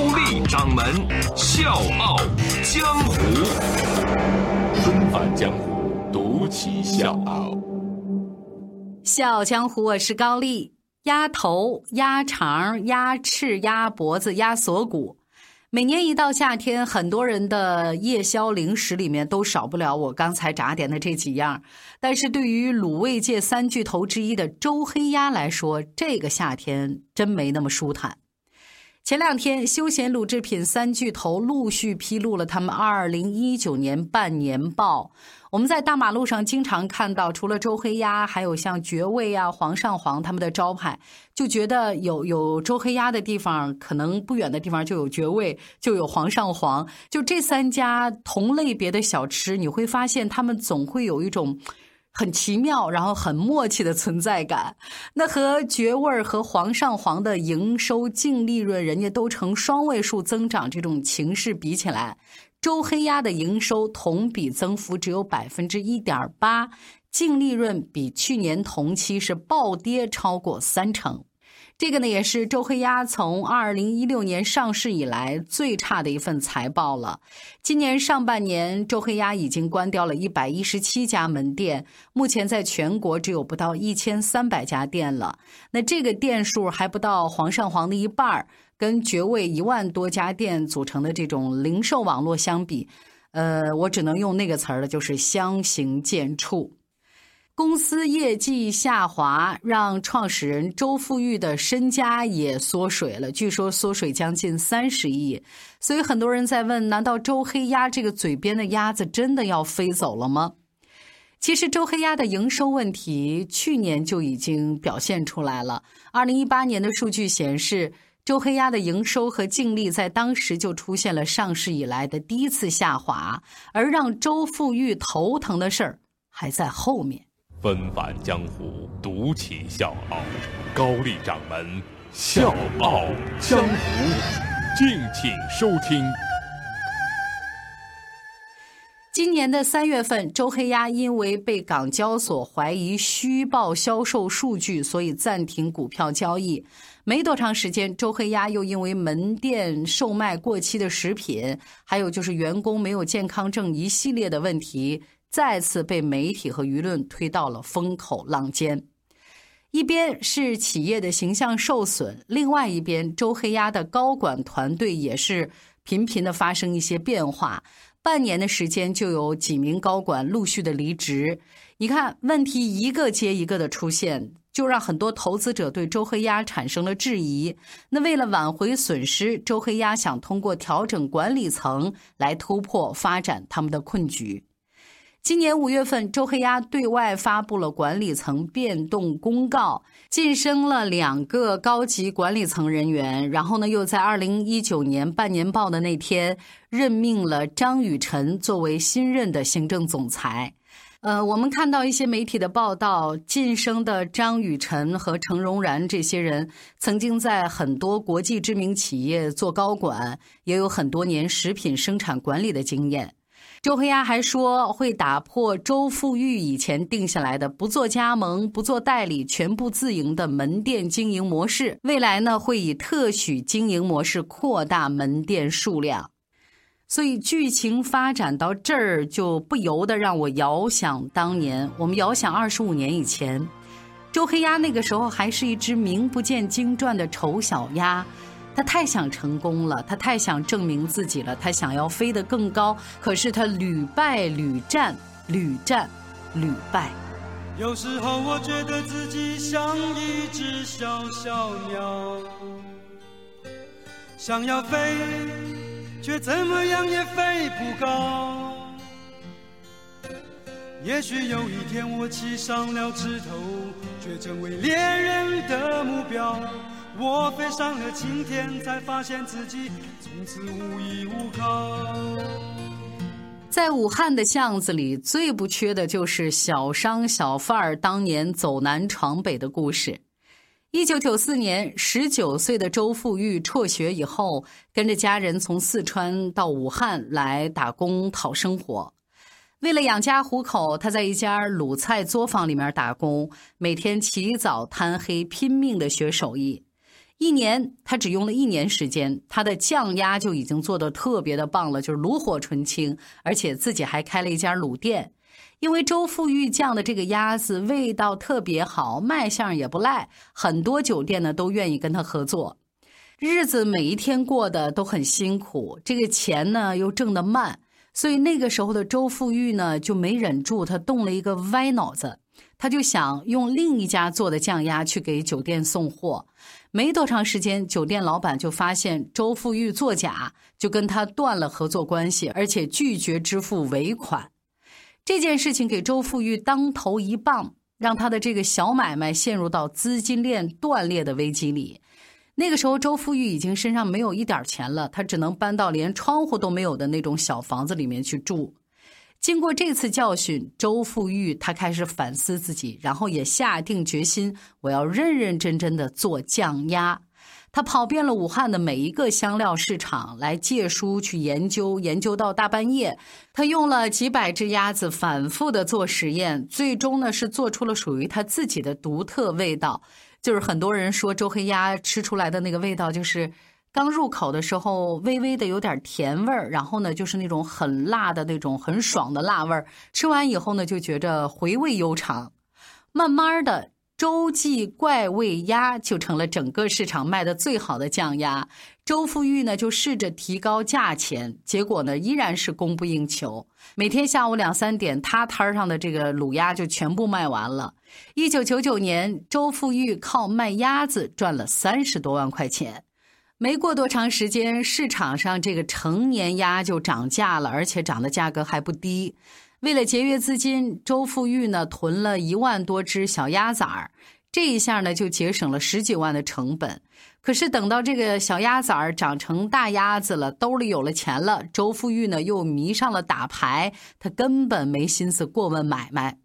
高丽掌门笑傲江湖，重返江湖，独骑笑傲。笑傲江湖，我是高丽。鸭头、鸭肠、鸭翅、鸭脖子、鸭锁骨。每年一到夏天，很多人的夜宵零食里面都少不了我刚才炸点的这几样。但是对于卤味界三巨头之一的周黑鸭来说，这个夏天真没那么舒坦。前两天，休闲卤制品三巨头陆续披露了他们二零一九年半年报。我们在大马路上经常看到，除了周黑鸭，还有像绝味啊、煌上煌他们的招牌，就觉得有有周黑鸭的地方，可能不远的地方就有绝味，就有煌上煌。就这三家同类别的小吃，你会发现他们总会有一种。很奇妙，然后很默契的存在感。那和绝味和煌上煌的营收净利润，人家都呈双位数增长这种情势比起来，周黑鸭的营收同比增幅只有百分之一点八，净利润比去年同期是暴跌超过三成。这个呢，也是周黑鸭从二零一六年上市以来最差的一份财报了。今年上半年，周黑鸭已经关掉了一百一十七家门店，目前在全国只有不到一千三百家店了。那这个店数还不到煌上煌的一半儿，跟绝味一万多家店组成的这种零售网络相比，呃，我只能用那个词儿了，就是相形见绌。公司业绩下滑，让创始人周富裕的身家也缩水了，据说缩水将近三十亿。所以很多人在问：难道周黑鸭这个嘴边的鸭子真的要飞走了吗？其实周黑鸭的营收问题去年就已经表现出来了。二零一八年的数据显示，周黑鸭的营收和净利在当时就出现了上市以来的第一次下滑，而让周富裕头疼的事儿还在后面。纷返江湖，独起笑傲。高丽掌门笑傲江湖，敬请收听。今年的三月份，周黑鸭因为被港交所怀疑虚报销售数据，所以暂停股票交易。没多长时间，周黑鸭又因为门店售卖过期的食品，还有就是员工没有健康证一系列的问题。再次被媒体和舆论推到了风口浪尖，一边是企业的形象受损，另外一边周黑鸭的高管团队也是频频的发生一些变化。半年的时间就有几名高管陆续的离职，你看问题一个接一个的出现，就让很多投资者对周黑鸭产生了质疑。那为了挽回损失，周黑鸭想通过调整管理层来突破发展他们的困局。今年五月份，周黑鸭对外发布了管理层变动公告，晋升了两个高级管理层人员。然后呢，又在二零一九年半年报的那天任命了张雨晨作为新任的行政总裁。呃，我们看到一些媒体的报道，晋升的张雨晨和程荣然这些人，曾经在很多国际知名企业做高管，也有很多年食品生产管理的经验。周黑鸭还说会打破周富裕以前定下来的不做加盟、不做代理、全部自营的门店经营模式。未来呢，会以特许经营模式扩大门店数量。所以剧情发展到这儿，就不由得让我遥想当年。我们遥想二十五年以前，周黑鸭那个时候还是一只名不见经传的丑小鸭。他太想成功了，他太想证明自己了，他想要飞得更高，可是他屡败屡战，屡战屡败。有时候我觉得自己像一只小小鸟，想要飞，却怎么样也飞不高。也许有一天我栖上了枝头，却成为猎人的目标。我飞上了青天，才发现自己从此无依无靠。在武汉的巷子里，最不缺的就是小商小贩儿当年走南闯北的故事。一九九四年，十九岁的周富裕辍学以后，跟着家人从四川到武汉来打工讨生活。为了养家糊口，他在一家卤菜作坊里面打工，每天起早贪黑，拼命的学手艺。一年，他只用了一年时间，他的酱鸭就已经做的特别的棒了，就是炉火纯青，而且自己还开了一家卤店。因为周富裕酱的这个鸭子味道特别好，卖相也不赖，很多酒店呢都愿意跟他合作。日子每一天过得都很辛苦，这个钱呢又挣得慢，所以那个时候的周富裕呢就没忍住，他动了一个歪脑子，他就想用另一家做的酱鸭去给酒店送货。没多长时间，酒店老板就发现周富裕作假，就跟他断了合作关系，而且拒绝支付尾款。这件事情给周富裕当头一棒，让他的这个小买卖陷入到资金链断裂的危机里。那个时候，周富裕已经身上没有一点钱了，他只能搬到连窗户都没有的那种小房子里面去住。经过这次教训，周富裕他开始反思自己，然后也下定决心，我要认认真真的做酱鸭。他跑遍了武汉的每一个香料市场来借书去研究，研究到大半夜。他用了几百只鸭子反复的做实验，最终呢是做出了属于他自己的独特味道。就是很多人说周黑鸭吃出来的那个味道，就是刚入口的时候微微的有点甜味儿，然后呢就是那种很辣的那种很爽的辣味儿。吃完以后呢就觉着回味悠长，慢慢的。周记怪味鸭就成了整个市场卖的最好的酱鸭。周富裕呢就试着提高价钱，结果呢依然是供不应求。每天下午两三点，他摊上的这个卤鸭就全部卖完了。一九九九年，周富裕靠卖鸭子赚了三十多万块钱。没过多长时间，市场上这个成年鸭就涨价了，而且涨的价格还不低。为了节约资金，周富裕呢囤了一万多只小鸭崽儿，这一下呢就节省了十几万的成本。可是等到这个小鸭崽儿长成大鸭子了，兜里有了钱了，周富裕呢又迷上了打牌，他根本没心思过问买卖。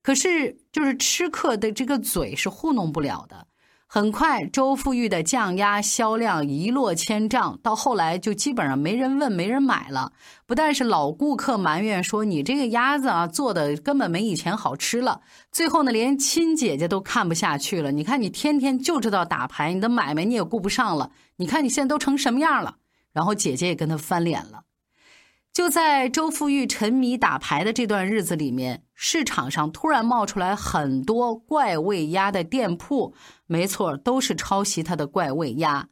可是就是吃客的这个嘴是糊弄不了的。很快，周富裕的酱鸭销量一落千丈，到后来就基本上没人问、没人买了。不但是老顾客埋怨说：“你这个鸭子啊，做的根本没以前好吃了。”最后呢，连亲姐姐都看不下去了。你看，你天天就知道打牌，你的买卖你也顾不上了。你看你现在都成什么样了？然后姐姐也跟他翻脸了。就在周富裕沉迷打牌的这段日子里面，市场上突然冒出来很多怪味鸭的店铺，没错，都是抄袭他的怪味鸭。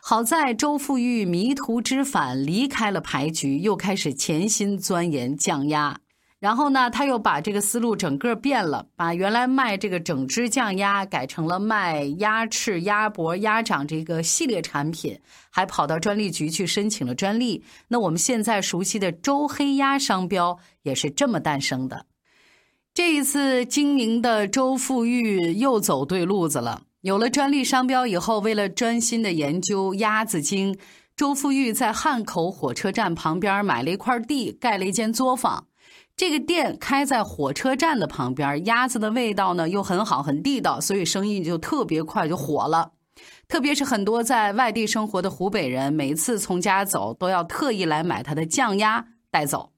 好在周富裕迷途知返，离开了牌局，又开始潜心钻研酱鸭。然后呢，他又把这个思路整个变了，把原来卖这个整只酱鸭改成了卖鸭翅、鸭脖、鸭掌这个系列产品，还跑到专利局去申请了专利。那我们现在熟悉的周黑鸭商标也是这么诞生的。这一次精明的周富裕又走对路子了，有了专利商标以后，为了专心的研究鸭子精，周富裕在汉口火车站旁边买了一块地，盖了一间作坊。这个店开在火车站的旁边，鸭子的味道呢又很好，很地道，所以生意就特别快就火了。特别是很多在外地生活的湖北人，每次从家走都要特意来买他的酱鸭带走。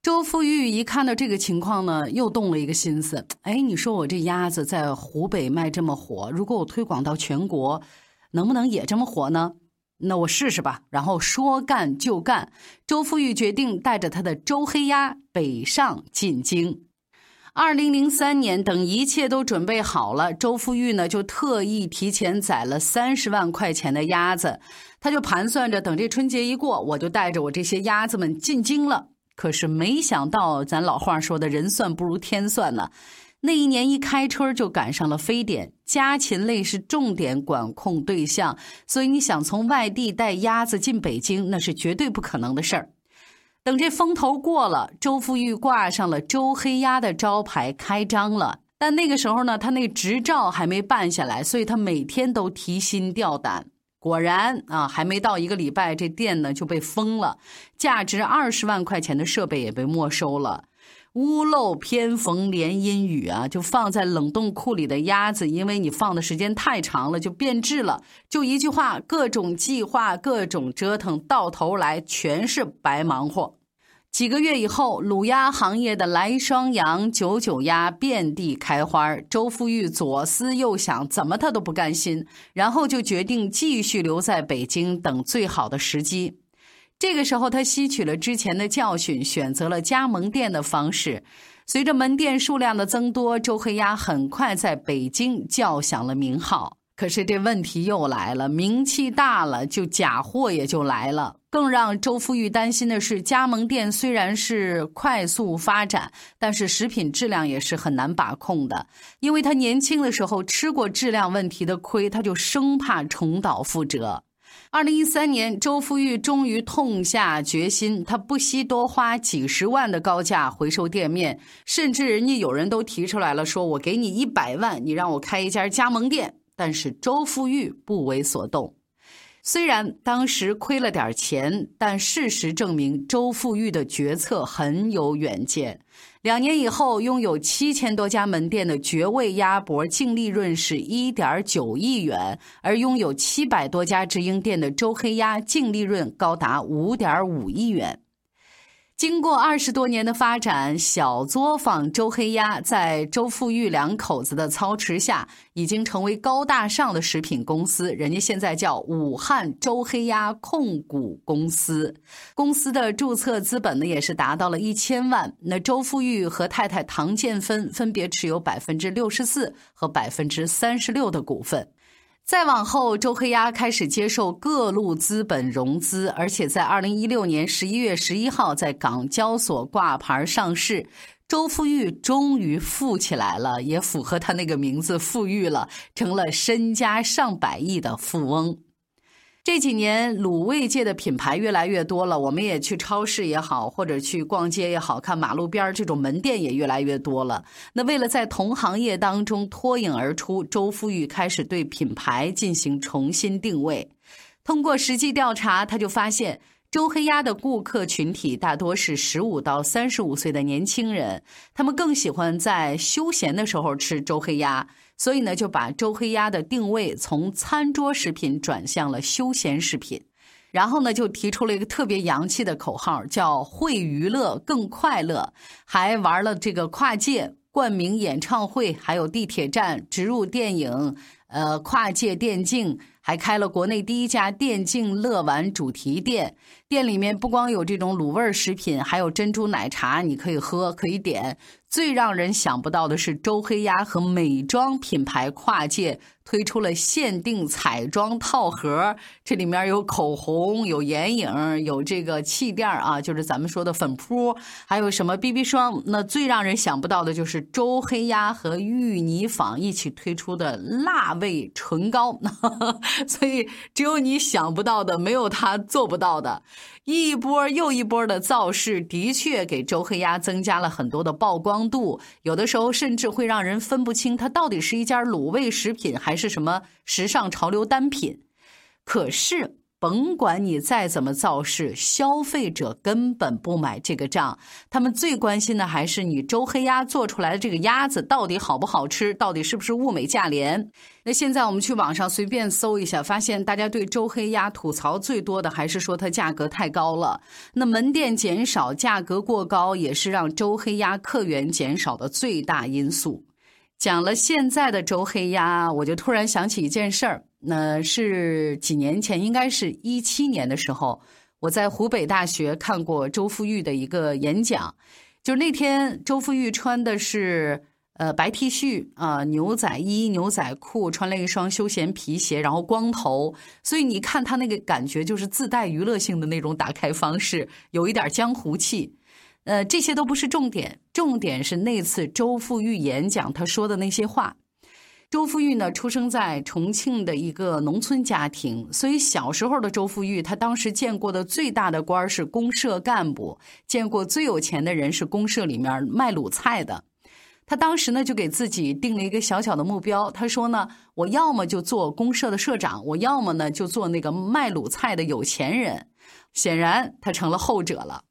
周富裕一看到这个情况呢，又动了一个心思：哎，你说我这鸭子在湖北卖这么火，如果我推广到全国，能不能也这么火呢？那我试试吧，然后说干就干。周富裕决定带着他的周黑鸭北上进京。二零零三年，等一切都准备好了，周富裕呢就特意提前宰了三十万块钱的鸭子，他就盘算着等这春节一过，我就带着我这些鸭子们进京了。可是没想到，咱老话说的人算不如天算呢。那一年一开春就赶上了非典，家禽类是重点管控对象，所以你想从外地带鸭子进北京，那是绝对不可能的事儿。等这风头过了，周富裕挂上了周黑鸭的招牌开张了，但那个时候呢，他那执照还没办下来，所以他每天都提心吊胆。果然啊，还没到一个礼拜，这店呢就被封了，价值二十万块钱的设备也被没收了。屋漏偏逢连阴雨啊，就放在冷冻库里的鸭子，因为你放的时间太长了，就变质了。就一句话，各种计划，各种折腾，到头来全是白忙活。几个月以后，卤鸭行业的来双羊、九九鸭遍地开花。周富玉左思右想，怎么他都不甘心，然后就决定继续留在北京等最好的时机。这个时候，他吸取了之前的教训，选择了加盟店的方式。随着门店数量的增多，周黑鸭很快在北京叫响了名号。可是这问题又来了，名气大了，就假货也就来了。更让周富裕担心的是，加盟店虽然是快速发展，但是食品质量也是很难把控的。因为他年轻的时候吃过质量问题的亏，他就生怕重蹈覆辙。二零一三年，周富裕终于痛下决心，他不惜多花几十万的高价回收店面，甚至人家有人都提出来了，说我给你一百万，你让我开一家加盟店。但是周富裕不为所动，虽然当时亏了点钱，但事实证明周富裕的决策很有远见。两年以后，拥有七千多家门店的绝味鸭脖净利润是一点九亿元，而拥有七百多家直营店的周黑鸭净利润高达五点五亿元。经过二十多年的发展，小作坊周黑鸭在周富裕两口子的操持下，已经成为高大上的食品公司。人家现在叫武汉周黑鸭控股公司，公司的注册资本呢也是达到了一千万。那周富裕和太太唐建芬分别持有百分之六十四和百分之三十六的股份。再往后，周黑鸭开始接受各路资本融资，而且在二零一六年十一月十一号在港交所挂牌上市。周富裕终于富起来了，也符合他那个名字“富裕”了，成了身家上百亿的富翁。这几年卤味界的品牌越来越多了，我们也去超市也好，或者去逛街也好，看马路边这种门店也越来越多了。那为了在同行业当中脱颖而出，周富裕开始对品牌进行重新定位。通过实际调查，他就发现。周黑鸭的顾客群体大多是十五到三十五岁的年轻人，他们更喜欢在休闲的时候吃周黑鸭，所以呢，就把周黑鸭的定位从餐桌食品转向了休闲食品，然后呢，就提出了一个特别洋气的口号，叫“会娱乐更快乐”，还玩了这个跨界冠名演唱会，还有地铁站植入电影，呃，跨界电竞。还开了国内第一家电竞乐玩主题店，店里面不光有这种卤味食品，还有珍珠奶茶，你可以喝，可以点。最让人想不到的是，周黑鸭和美妆品牌跨界推出了限定彩妆套盒，这里面有口红、有眼影、有这个气垫啊，就是咱们说的粉扑，还有什么 BB 霜。那最让人想不到的就是周黑鸭和芋泥坊一起推出的辣味唇膏，所以只有你想不到的，没有他做不到的。一波又一波的造势，的确给周黑鸭增加了很多的曝光度，有的时候甚至会让人分不清它到底是一家卤味食品还是什么时尚潮流单品。可是。甭管你再怎么造势，消费者根本不买这个账。他们最关心的还是你周黑鸭做出来的这个鸭子到底好不好吃，到底是不是物美价廉。那现在我们去网上随便搜一下，发现大家对周黑鸭吐槽最多的还是说它价格太高了。那门店减少，价格过高，也是让周黑鸭客源减少的最大因素。讲了现在的周黑鸭，我就突然想起一件事儿。那是几年前，应该是一七年的时候，我在湖北大学看过周富裕的一个演讲。就是那天，周富裕穿的是呃白 T 恤啊，牛仔衣、牛仔裤，穿了一双休闲皮鞋，然后光头。所以你看他那个感觉，就是自带娱乐性的那种打开方式，有一点江湖气。呃，这些都不是重点，重点是那次周富裕演讲他说的那些话。周富玉呢，出生在重庆的一个农村家庭，所以小时候的周富玉，他当时见过的最大的官是公社干部，见过最有钱的人是公社里面卖卤菜的。他当时呢就给自己定了一个小小的目标，他说呢，我要么就做公社的社长，我要么呢就做那个卖卤菜的有钱人。显然他成了后者了。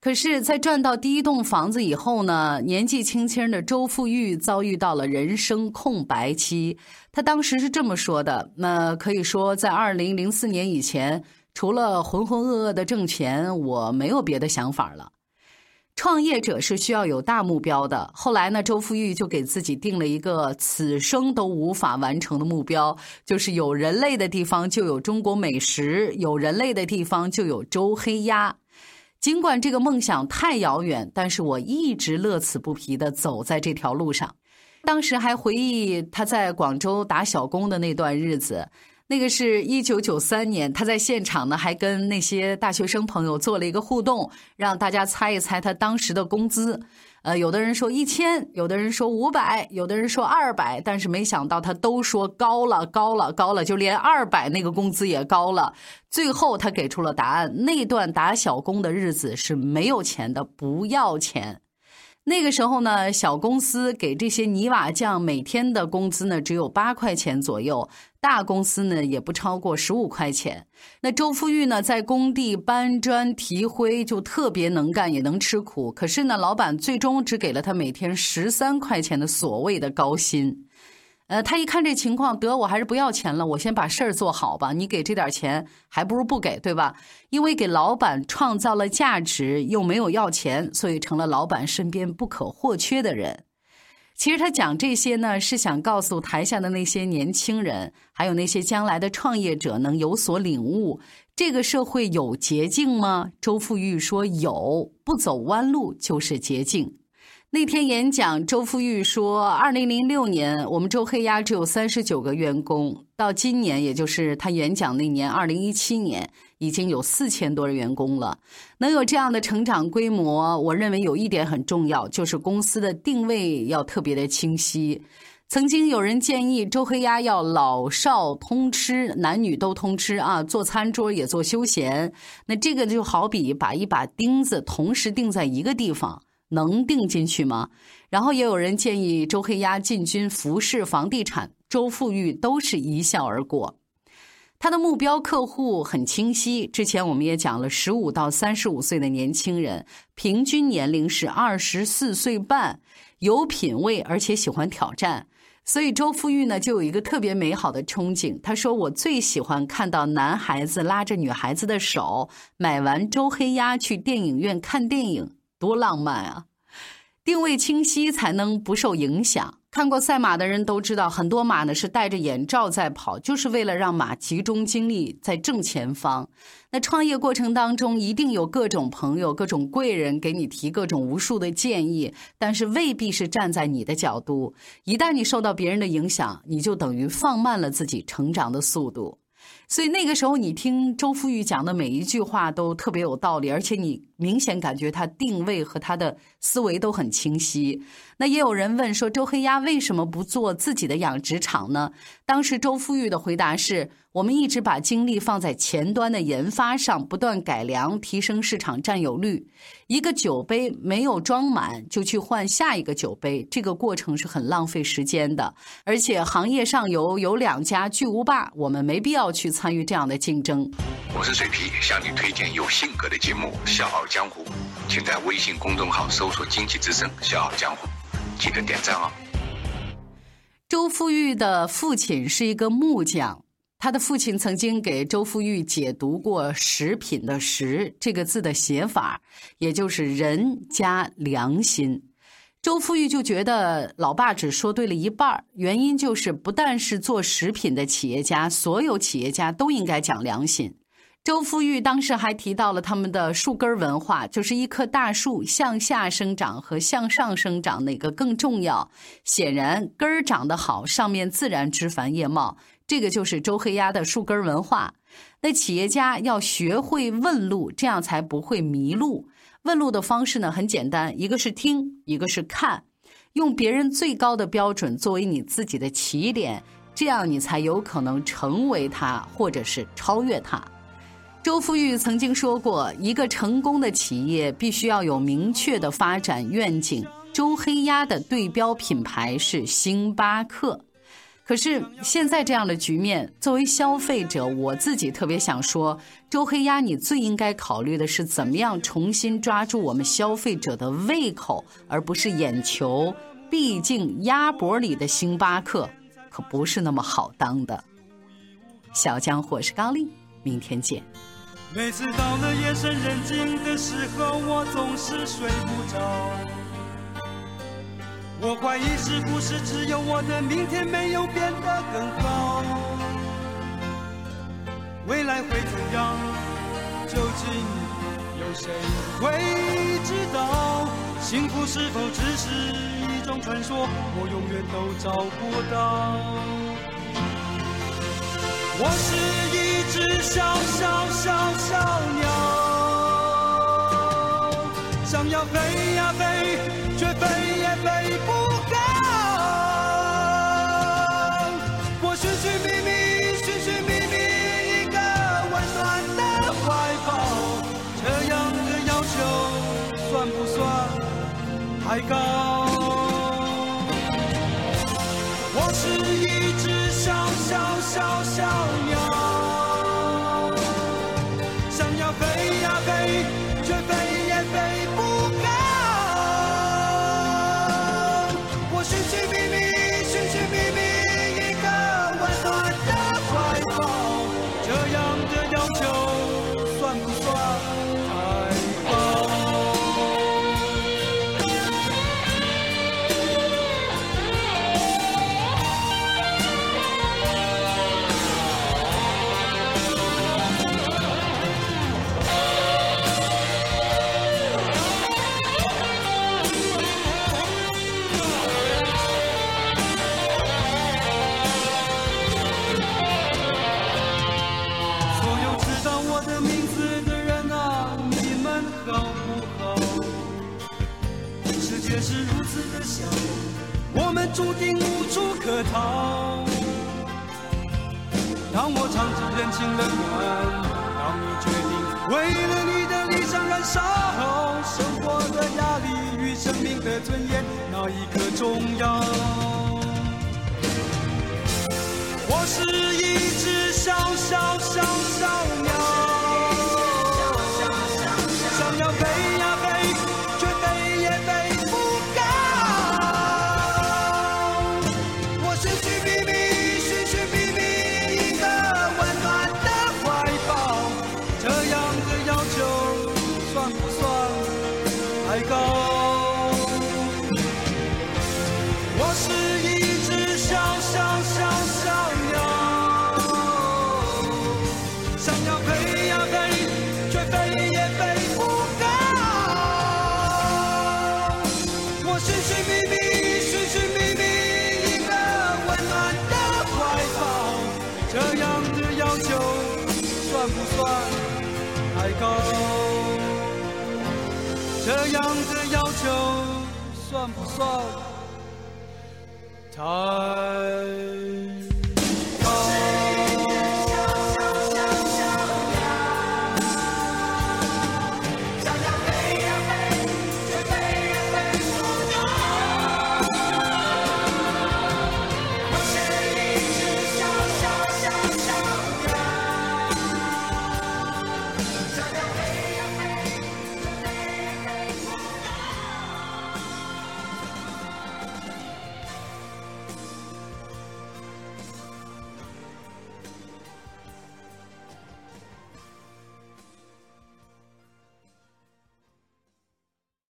可是，在赚到第一栋房子以后呢，年纪轻轻的周富裕遭遇到了人生空白期。他当时是这么说的：“那可以说，在二零零四年以前，除了浑浑噩噩的挣钱，我没有别的想法了。”创业者是需要有大目标的。后来呢，周富裕就给自己定了一个此生都无法完成的目标，就是有人类的地方就有中国美食，有人类的地方就有周黑鸭。尽管这个梦想太遥远，但是我一直乐此不疲地走在这条路上。当时还回忆他在广州打小工的那段日子。那个是一九九三年，他在现场呢，还跟那些大学生朋友做了一个互动，让大家猜一猜他当时的工资。呃，有的人说一千，有的人说五百，有的人说二百，但是没想到他都说高了，高了，高了，就连二百那个工资也高了。最后他给出了答案：那段打小工的日子是没有钱的，不要钱。那个时候呢，小公司给这些泥瓦匠每天的工资呢只有八块钱左右，大公司呢也不超过十五块钱。那周富玉呢在工地搬砖提灰就特别能干，也能吃苦。可是呢，老板最终只给了他每天十三块钱的所谓的高薪。呃，他一看这情况，得我还是不要钱了，我先把事儿做好吧。你给这点钱，还不如不给，对吧？因为给老板创造了价值，又没有要钱，所以成了老板身边不可或缺的人。其实他讲这些呢，是想告诉台下的那些年轻人，还有那些将来的创业者，能有所领悟：这个社会有捷径吗？周富裕说有，不走弯路就是捷径。那天演讲，周富裕说：“二零零六年，我们周黑鸭只有三十九个员工，到今年，也就是他演讲那年，二零一七年，已经有四千多员工了。能有这样的成长规模，我认为有一点很重要，就是公司的定位要特别的清晰。曾经有人建议周黑鸭要老少通吃，男女都通吃啊，做餐桌也做休闲。那这个就好比把一把钉子同时钉在一个地方。”能定进去吗？然后也有人建议周黑鸭进军服饰、房地产，周富裕都是一笑而过。他的目标客户很清晰，之前我们也讲了，十五到三十五岁的年轻人，平均年龄是二十四岁半，有品位而且喜欢挑战。所以周富裕呢就有一个特别美好的憧憬。他说：“我最喜欢看到男孩子拉着女孩子的手，买完周黑鸭去电影院看电影。”多浪漫啊！定位清晰才能不受影响。看过赛马的人都知道，很多马呢是戴着眼罩在跑，就是为了让马集中精力在正前方。那创业过程当中，一定有各种朋友、各种贵人给你提各种无数的建议，但是未必是站在你的角度。一旦你受到别人的影响，你就等于放慢了自己成长的速度。所以那个时候，你听周富裕讲的每一句话都特别有道理，而且你明显感觉他定位和他的思维都很清晰。那也有人问说，周黑鸭为什么不做自己的养殖场呢？当时周富裕的回答是：我们一直把精力放在前端的研发上，不断改良，提升市场占有率。一个酒杯没有装满，就去换下一个酒杯，这个过程是很浪费时间的。而且行业上游有两家巨无霸，我们没必要去参与这样的竞争。我是水皮，向你推荐有性格的节目《笑傲江湖》，请在微信公众号搜索“经济之声笑傲江湖”。记得点赞哦。周富裕的父亲是一个木匠，他的父亲曾经给周富裕解读过“食品”的“食”这个字的写法，也就是人加良心。周富裕就觉得老爸只说对了一半原因就是不但是做食品的企业家，所有企业家都应该讲良心。周富裕当时还提到了他们的树根文化，就是一棵大树向下生长和向上生长哪个更重要？显然根儿长得好，上面自然枝繁叶茂，这个就是周黑鸭的树根文化。那企业家要学会问路，这样才不会迷路。问路的方式呢很简单，一个是听，一个是看，用别人最高的标准作为你自己的起点，这样你才有可能成为他，或者是超越他。周富裕曾经说过，一个成功的企业必须要有明确的发展愿景。周黑鸭的对标品牌是星巴克。可是现在这样的局面，作为消费者，我自己特别想说，周黑鸭，你最应该考虑的是怎么样重新抓住我们消费者的胃口，而不是眼球。毕竟鸭脖里的星巴克可不是那么好当的。小江火是高丽，明天见。每次到了夜深人静的时候，我总是睡不着。我怀疑是不是只有我的明天没有变得更好？未来会怎样？究竟有谁会知道？幸福是否只是一种传说？我永远都找不到。我是一只小小小小鸟，想要飞呀飞。却飞也飞不高。我寻寻觅觅，寻寻觅觅一个温暖的怀抱，这样的要求算不算太高？我是一只小小小小鸟，尊严，哪一刻重要？这样的要求算不算太？